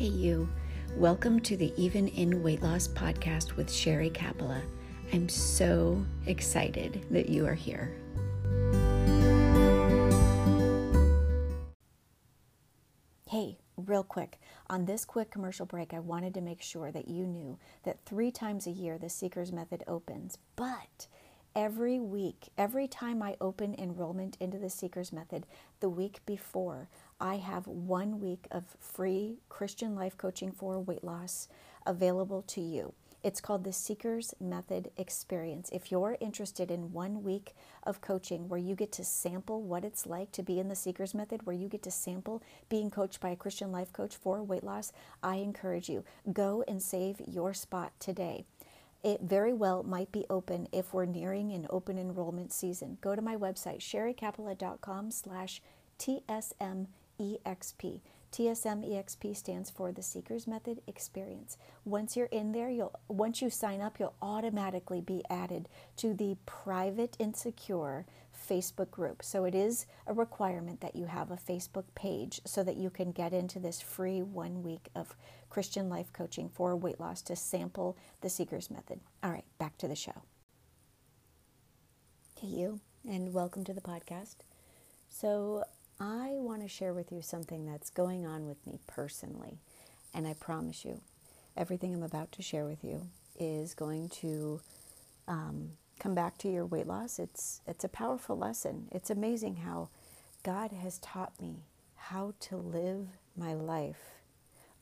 Hey, you. Welcome to the Even in Weight Loss podcast with Sherry Capella. I'm so excited that you are here. Hey, real quick, on this quick commercial break, I wanted to make sure that you knew that three times a year the Seekers Method opens, but every week, every time I open enrollment into the Seekers Method, the week before, I have one week of free Christian life coaching for weight loss available to you. It's called the Seekers Method Experience. If you're interested in one week of coaching where you get to sample what it's like to be in the Seekers Method, where you get to sample being coached by a Christian life coach for weight loss, I encourage you go and save your spot today. It very well might be open if we're nearing an open enrollment season. Go to my website, sherrycapella.com slash TSM EXP. TSM EXP stands for the Seekers Method Experience. Once you're in there, you'll once you sign up, you'll automatically be added to the private insecure Facebook group. So it is a requirement that you have a Facebook page so that you can get into this free 1 week of Christian life coaching for weight loss to sample the Seekers Method. All right, back to the show. Hey you and welcome to the podcast. So I want to share with you something that's going on with me personally. And I promise you, everything I'm about to share with you is going to um, come back to your weight loss. It's, it's a powerful lesson. It's amazing how God has taught me how to live my life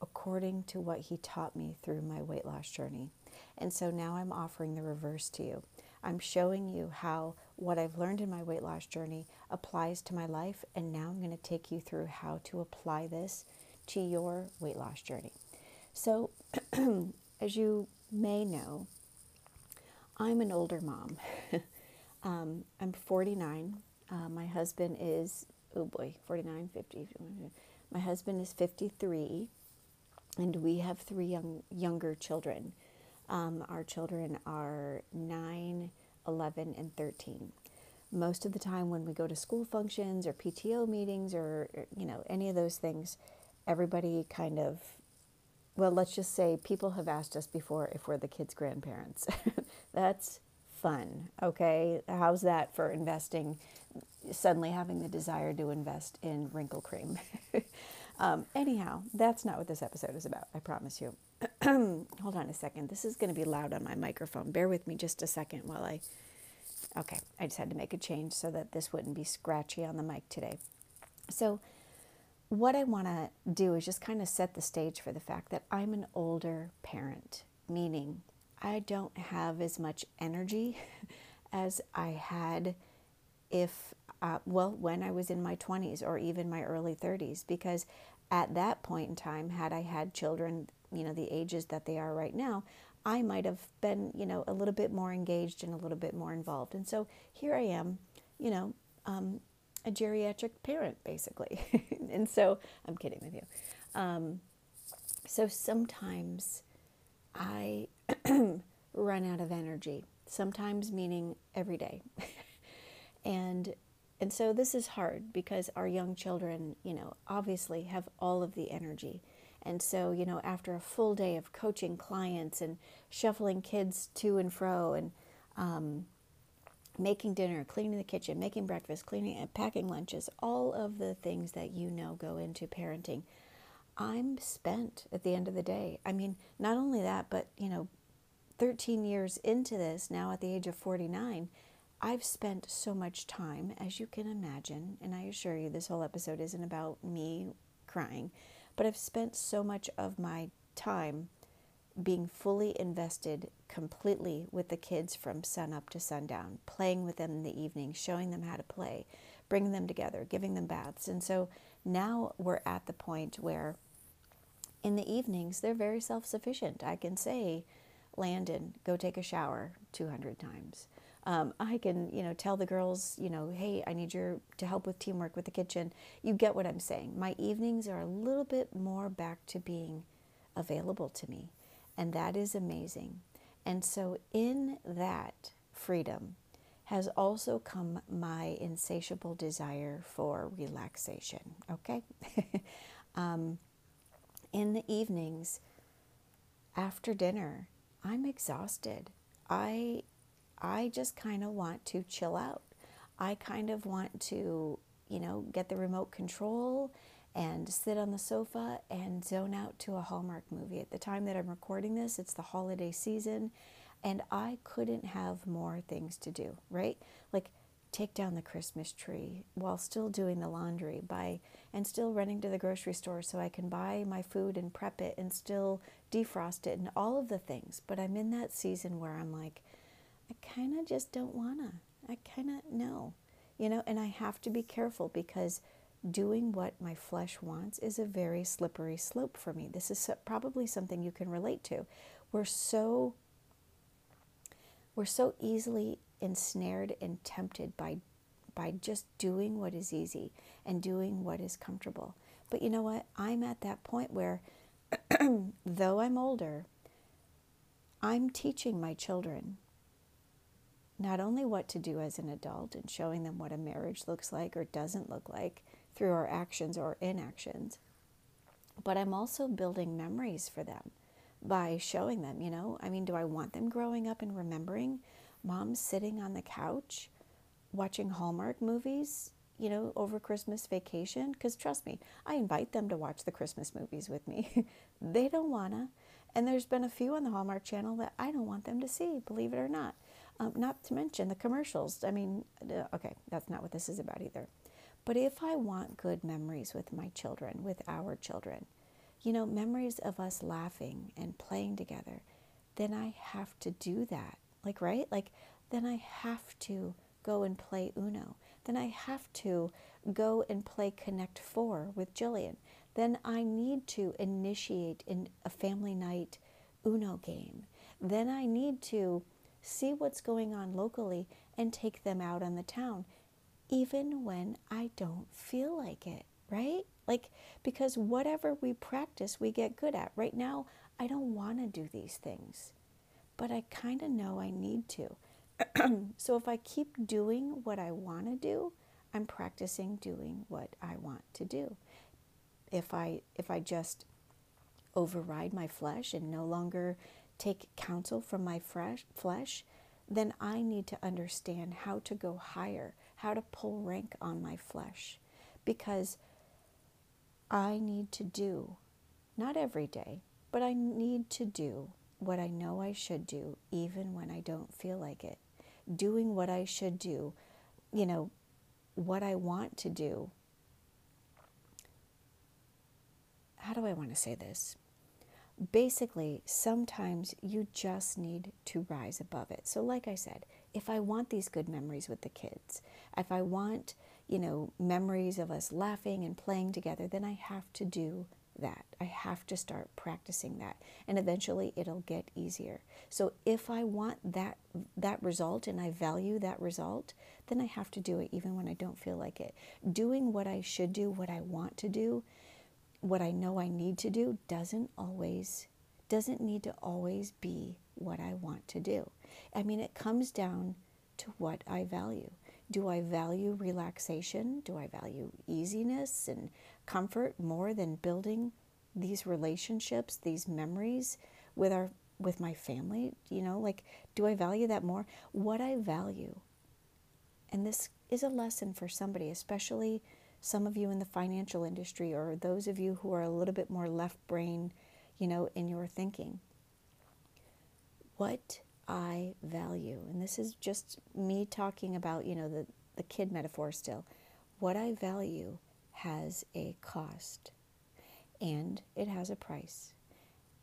according to what He taught me through my weight loss journey. And so now I'm offering the reverse to you. I'm showing you how what I've learned in my weight loss journey applies to my life, and now I'm going to take you through how to apply this to your weight loss journey. So, as you may know, I'm an older mom. um, I'm 49. Uh, my husband is, oh boy, 49, 50. My husband is 53, and we have three young younger children. Um, our children are 9, 11, and 13. Most of the time, when we go to school functions or PTO meetings or, you know, any of those things, everybody kind of, well, let's just say people have asked us before if we're the kids' grandparents. That's fun, okay? How's that for investing, suddenly having the desire to invest in wrinkle cream? um, anyhow, that's not what this episode is about, I promise you. hold on a second. This is going to be loud on my microphone. Bear with me just a second while I. Okay, I just had to make a change so that this wouldn't be scratchy on the mic today. So, what I want to do is just kind of set the stage for the fact that I'm an older parent, meaning I don't have as much energy as I had if, uh, well, when I was in my 20s or even my early 30s, because at that point in time, had I had children you know the ages that they are right now i might have been you know a little bit more engaged and a little bit more involved. And so here i am you know um, a geriatric parent basically. And so i'm kidding with you. Um, so sometimes i run out of energy sometimes meaning every day. And and so this is hard because our young children you know obviously have all of the energy and so, you know, after a full day of coaching clients and shuffling kids to and fro and um, making dinner, cleaning the kitchen, making breakfast, cleaning and packing lunches, all of the things that you know go into parenting, I'm spent at the end of the day. I mean, not only that, but, you know, 13 years into this, now at the age of 49, I've spent so much time, as you can imagine, and I assure you this whole episode isn't about me crying. But I've spent so much of my time being fully invested completely with the kids from sun up to sundown, playing with them in the evening, showing them how to play, bringing them together, giving them baths. And so now we're at the point where in the evenings they're very self sufficient. I can say, Landon, go take a shower 200 times. Um, I can, you know, tell the girls, you know, hey, I need your to help with teamwork with the kitchen. You get what I'm saying. My evenings are a little bit more back to being available to me, and that is amazing. And so, in that freedom, has also come my insatiable desire for relaxation. Okay, um, in the evenings after dinner, I'm exhausted. I I just kind of want to chill out. I kind of want to, you know, get the remote control and sit on the sofa and zone out to a Hallmark movie. At the time that I'm recording this, it's the holiday season, and I couldn't have more things to do, right? Like take down the Christmas tree while still doing the laundry by and still running to the grocery store so I can buy my food and prep it and still defrost it and all of the things. But I'm in that season where I'm like, kind of just don't wanna. I kind of know, you know, and I have to be careful because doing what my flesh wants is a very slippery slope for me. This is probably something you can relate to. We're so we're so easily ensnared and tempted by by just doing what is easy and doing what is comfortable. But you know what? I'm at that point where though I'm older, I'm teaching my children not only what to do as an adult and showing them what a marriage looks like or doesn't look like through our actions or inactions, but I'm also building memories for them by showing them, you know, I mean, do I want them growing up and remembering mom sitting on the couch watching Hallmark movies, you know, over Christmas vacation? Because trust me, I invite them to watch the Christmas movies with me. they don't want to. And there's been a few on the Hallmark channel that I don't want them to see, believe it or not. Um, not to mention the commercials. I mean, uh, okay, that's not what this is about either. But if I want good memories with my children, with our children, you know, memories of us laughing and playing together, then I have to do that. Like, right? Like, then I have to go and play Uno. Then I have to go and play Connect Four with Jillian. Then I need to initiate in a family night Uno game. Then I need to see what's going on locally, and take them out on the town, even when I don't feel like it, right? Like, because whatever we practice, we get good at. Right now, I don't want to do these things, but I kind of know I need to. so if I keep doing what I want to do, I'm practicing doing what I want to do. If I if I just override my flesh and no longer take counsel from my fresh flesh, then I need to understand how to go higher, how to pull rank on my flesh. Because I need to do, not every day, but I need to do what I know I should do, even when I don't feel like it. Doing what I should do, you know, what I want to do. How do I want to say this? Basically, sometimes you just need to rise above it. So, like I said, if I want these good memories with the kids, if I want, you know, memories of us laughing and playing together, then I have to do that. I have to start practicing that and eventually it'll get easier. So if I want that that result and I value that result, then I have to do it even when I don't feel like it. Doing what I should do, what I want to do, what I know I need to do doesn't always doesn't need to always be what I want to do. I mean it comes down to what I value. Do I value relaxation? Do I value easiness and comfort more than building these relationships, these memories with our with my family? You know, like do I value that more? What I value. And this is a lesson for somebody, especially some of you in the financial industry or those of you who are a little bit more left brain, you know, in your thinking. What I value, and this is just me talking about, you know, the, the kid metaphor still. What I value has a cost and it has a price.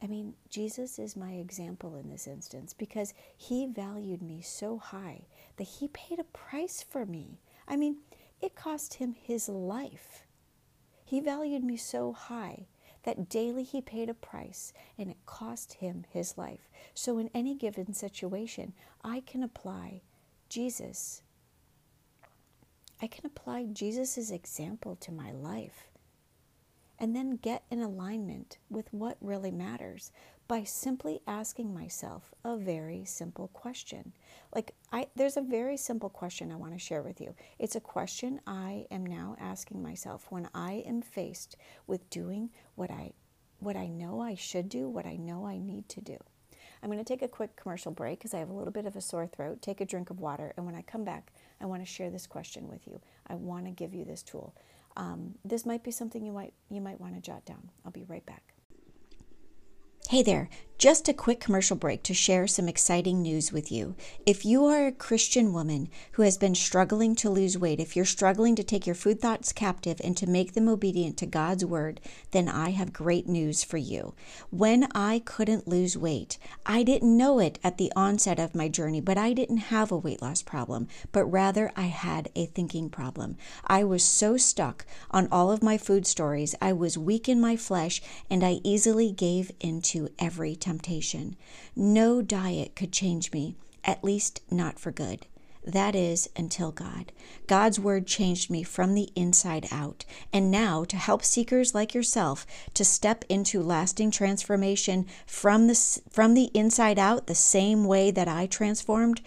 I mean, Jesus is my example in this instance because he valued me so high that he paid a price for me. I mean, it cost him his life. He valued me so high that daily he paid a price and it cost him his life. So, in any given situation, I can apply Jesus. I can apply Jesus' example to my life and then get in alignment with what really matters by simply asking myself a very simple question. Like I there's a very simple question I want to share with you. It's a question I am now asking myself when I am faced with doing what I what I know I should do, what I know I need to do. I'm going to take a quick commercial break because I have a little bit of a sore throat. Take a drink of water, and when I come back, I want to share this question with you. I want to give you this tool. Um, this might be something you might you might want to jot down. I'll be right back. Hey there, just a quick commercial break to share some exciting news with you. If you are a Christian woman who has been struggling to lose weight, if you're struggling to take your food thoughts captive and to make them obedient to God's word, then I have great news for you. When I couldn't lose weight, I didn't know it at the onset of my journey, but I didn't have a weight loss problem, but rather I had a thinking problem. I was so stuck on all of my food stories, I was weak in my flesh, and I easily gave into every temptation. No diet could change me, at least not for good. That is, until God. God's word changed me from the inside out. And now, to help seekers like yourself to step into lasting transformation from the, from the inside out, the same way that I transformed,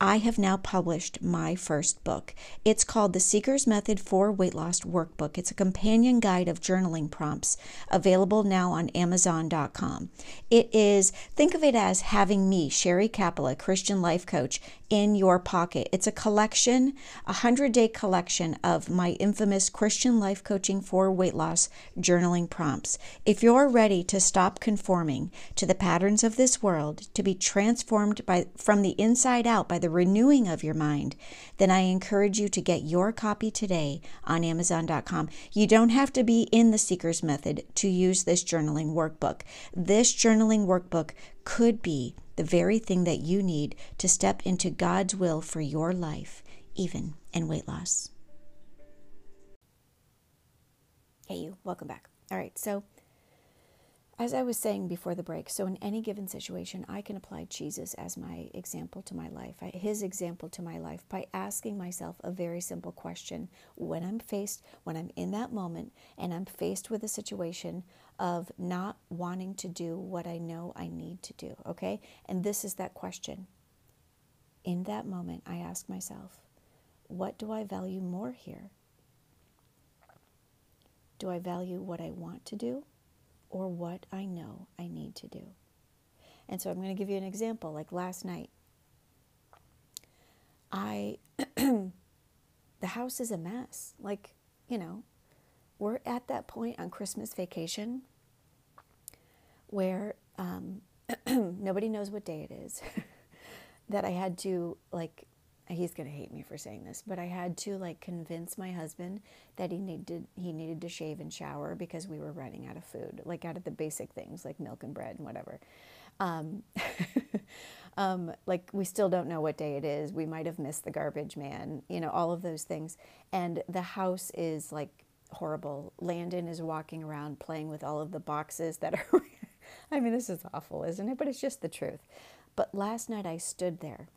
I have now published my first book. It's called The Seeker's Method for Weight Loss Workbook. It's a companion guide of journaling prompts available now on Amazon.com. It is, think of it as having me, Sherry Capella, Christian life coach, in your pocket. It's a collection, a 100 day collection of my infamous Christian life coaching for weight loss journaling prompts. If you're ready to stop conforming to the patterns of this world, to be transformed by, from the inside out by the renewing of your mind, then I encourage you to get your copy today on Amazon.com. You don't have to be in the Seeker's Method to use this journaling workbook. This journaling workbook could be the very thing that you need to step into God's will for your life, even in weight loss. Hey, you, welcome back. All right, so as I was saying before the break, so in any given situation, I can apply Jesus as my example to my life, his example to my life, by asking myself a very simple question when I'm faced, when I'm in that moment, and I'm faced with a situation of not wanting to do what I know I need to do, okay? And this is that question. In that moment, I ask myself, what do I value more here? Do I value what I want to do or what I know I need to do? And so I'm going to give you an example. Like last night, I, the house is a mess. Like, you know, we're at that point on Christmas vacation where um, nobody knows what day it is. that I had to like he's going to hate me for saying this, but I had to like convince my husband that he needed he needed to shave and shower because we were running out of food, like out of the basic things like milk and bread and whatever. Um, um, like we still don't know what day it is. We might have missed the garbage man, you know, all of those things. And the house is like horrible. Landon is walking around playing with all of the boxes that are I mean, this is awful, isn't it? But it's just the truth. But last night I stood there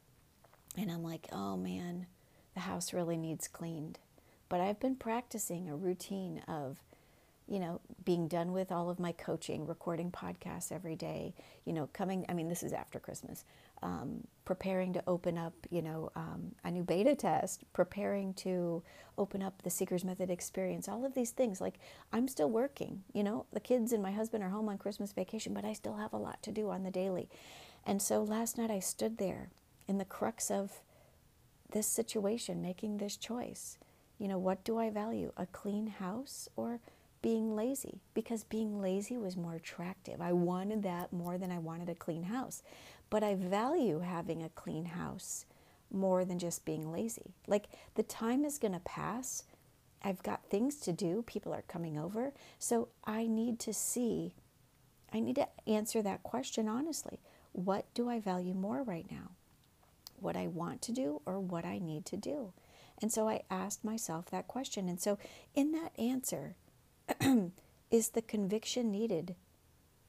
and I'm like, oh man, the house really needs cleaned. But I've been practicing a routine of, you know, being done with all of my coaching, recording podcasts every day, you know, coming, I mean, this is after Christmas, um, preparing to open up, you know, um, a new beta test, preparing to open up the Seeker's Method experience, all of these things. Like, I'm still working, you know, the kids and my husband are home on Christmas vacation, but I still have a lot to do on the daily. And so last night I stood there in the crux of this situation, making this choice. You know, what do I value? A clean house or being lazy? Because being lazy was more attractive. I wanted that more than I wanted a clean house. But I value having a clean house more than just being lazy. Like the time is going to pass. I've got things to do. People are coming over. So I need to see, I need to answer that question honestly. What do I value more right now? What I want to do or what I need to do? And so I asked myself that question. And so in that answer, is the conviction needed?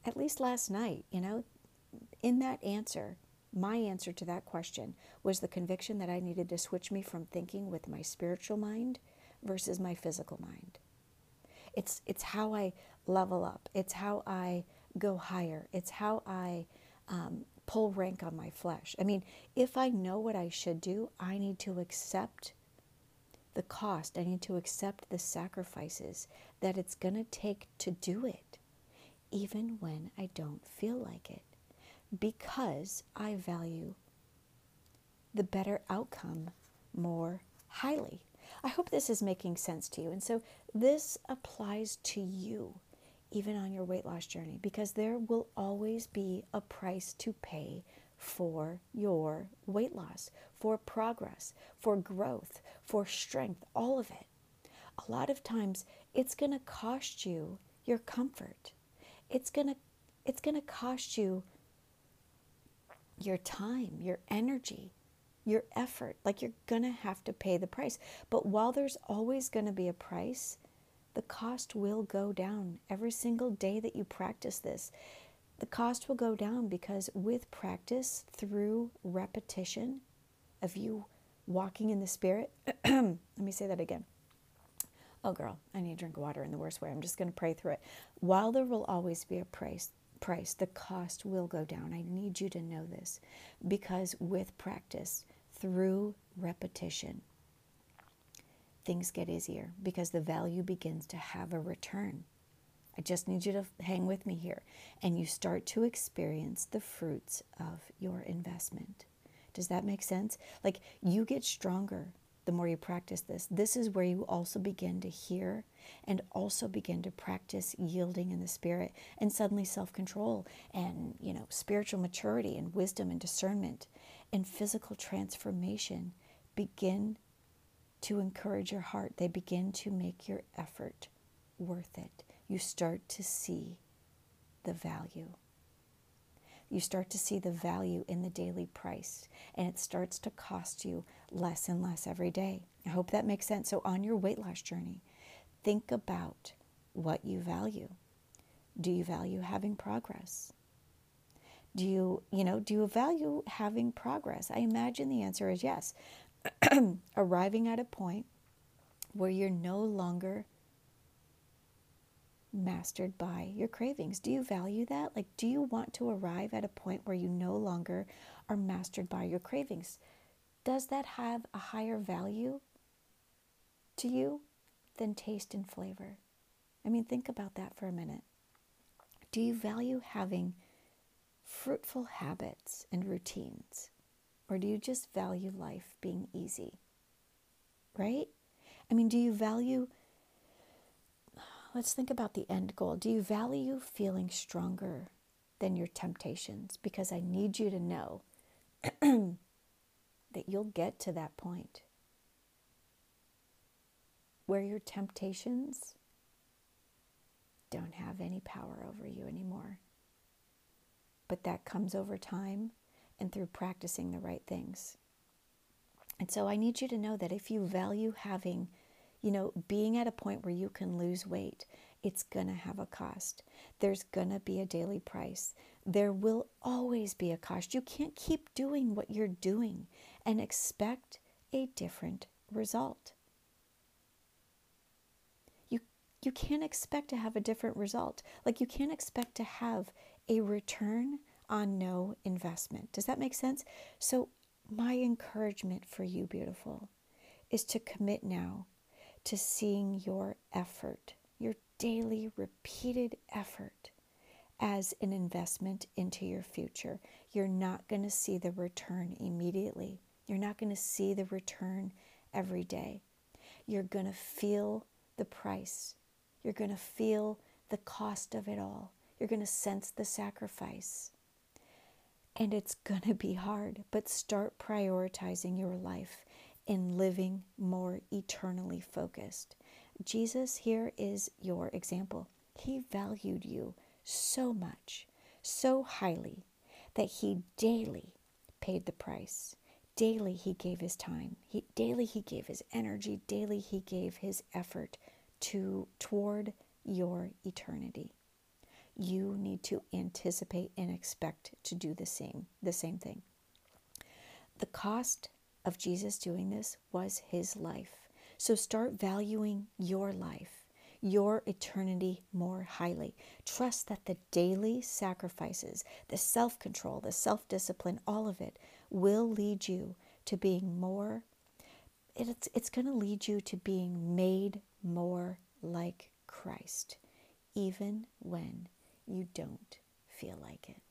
At least last night, you know, in that answer, my answer to that question was the conviction that I needed to switch me from thinking with my spiritual mind versus my physical mind. It's, it's how I level up, it's how I go higher, it's how I um, pull rank on my flesh. I mean, if I know what I should do, I need to accept the cost, I need to accept the sacrifices that it's going to take to do it even when I don't feel like it, because I value the better outcome more highly. I hope this is making sense to you. And so this applies to you even on your weight loss journey because there will always be a price to pay for your weight loss, for progress, for growth, for strength, all of it. A lot of times it's going to cost you your comfort. It's going to it's going to cost you your time, your energy, your effort. Like you're going to have to pay the price. But while there's always going to be a price, the cost will go down every single day that you practice this. The cost will go down because with practice through repetition of you walking in the spirit, let me say that again. Oh, girl, I need to drink water in the worst way. I'm just going to pray through it. While there will always be a price, price, the cost will go down. I need you to know this because with practice, through repetition, things get easier because the value begins to have a return. I just need you to hang with me here. And you start to experience the fruits of your investment. Does that make sense? Like you get stronger the more you practice this. This is where you also begin to hear and also begin to practice yielding in the spirit and suddenly self-control and, you know, spiritual maturity and wisdom and discernment and physical transformation begin to encourage your heart. They begin to make your effort worth it. You start to see the value. You start to see the value in the daily price, and it starts to cost you less and less every day. I hope that makes sense. So, on your weight loss journey, think about what you value. Do you value having progress? Do you, you know, do you value having progress? I imagine the answer is yes. arriving at a point where you're no longer mastered by your cravings. Do you value that? Like, do you want to arrive at a point where you no longer are mastered by your cravings? Does that have a higher value to you than taste and flavor? I mean, think about that for a minute. Do you value having fruitful habits and routines? Or do you just value life being easy? Right? I mean, do you value, let's think about the end goal. Do you value feeling stronger than your temptations? Because I need you to know that you'll get to that point where your temptations don't have any power over you anymore. But that comes over time and through practicing the right things. And so I need you to know that if you value having, you know, being at a point where you can lose weight, it's going to have a cost. There's going to be a daily price. There will always be a cost. You can't keep doing what you're doing and expect a different result. You, you can't expect to have a different result. Like you can't expect to have a return on no investment. Does that make sense? So, my encouragement for you, beautiful, is to commit now to seeing your effort, your daily repeated effort, as an investment into your future. You're not going to see the return immediately. You're not going to see the return every day. You're going to feel the price. You're going to feel the cost of it all. You're going to sense the sacrifice. And it's going to be hard, but start prioritizing your life in living more eternally focused. Jesus here is your example. He valued you so much, so highly, that he daily paid the price. Daily he gave his time. He, daily he gave his energy. Daily he gave his effort to toward your eternity you need to anticipate and expect to do the same the same thing. The cost of Jesus doing this was his life. So start valuing your life your eternity more highly. Trust that the daily sacrifices the self-control the self-discipline all of it will lead you to being more it's, it's going to lead you to being made more like Christ even when you don't feel like it.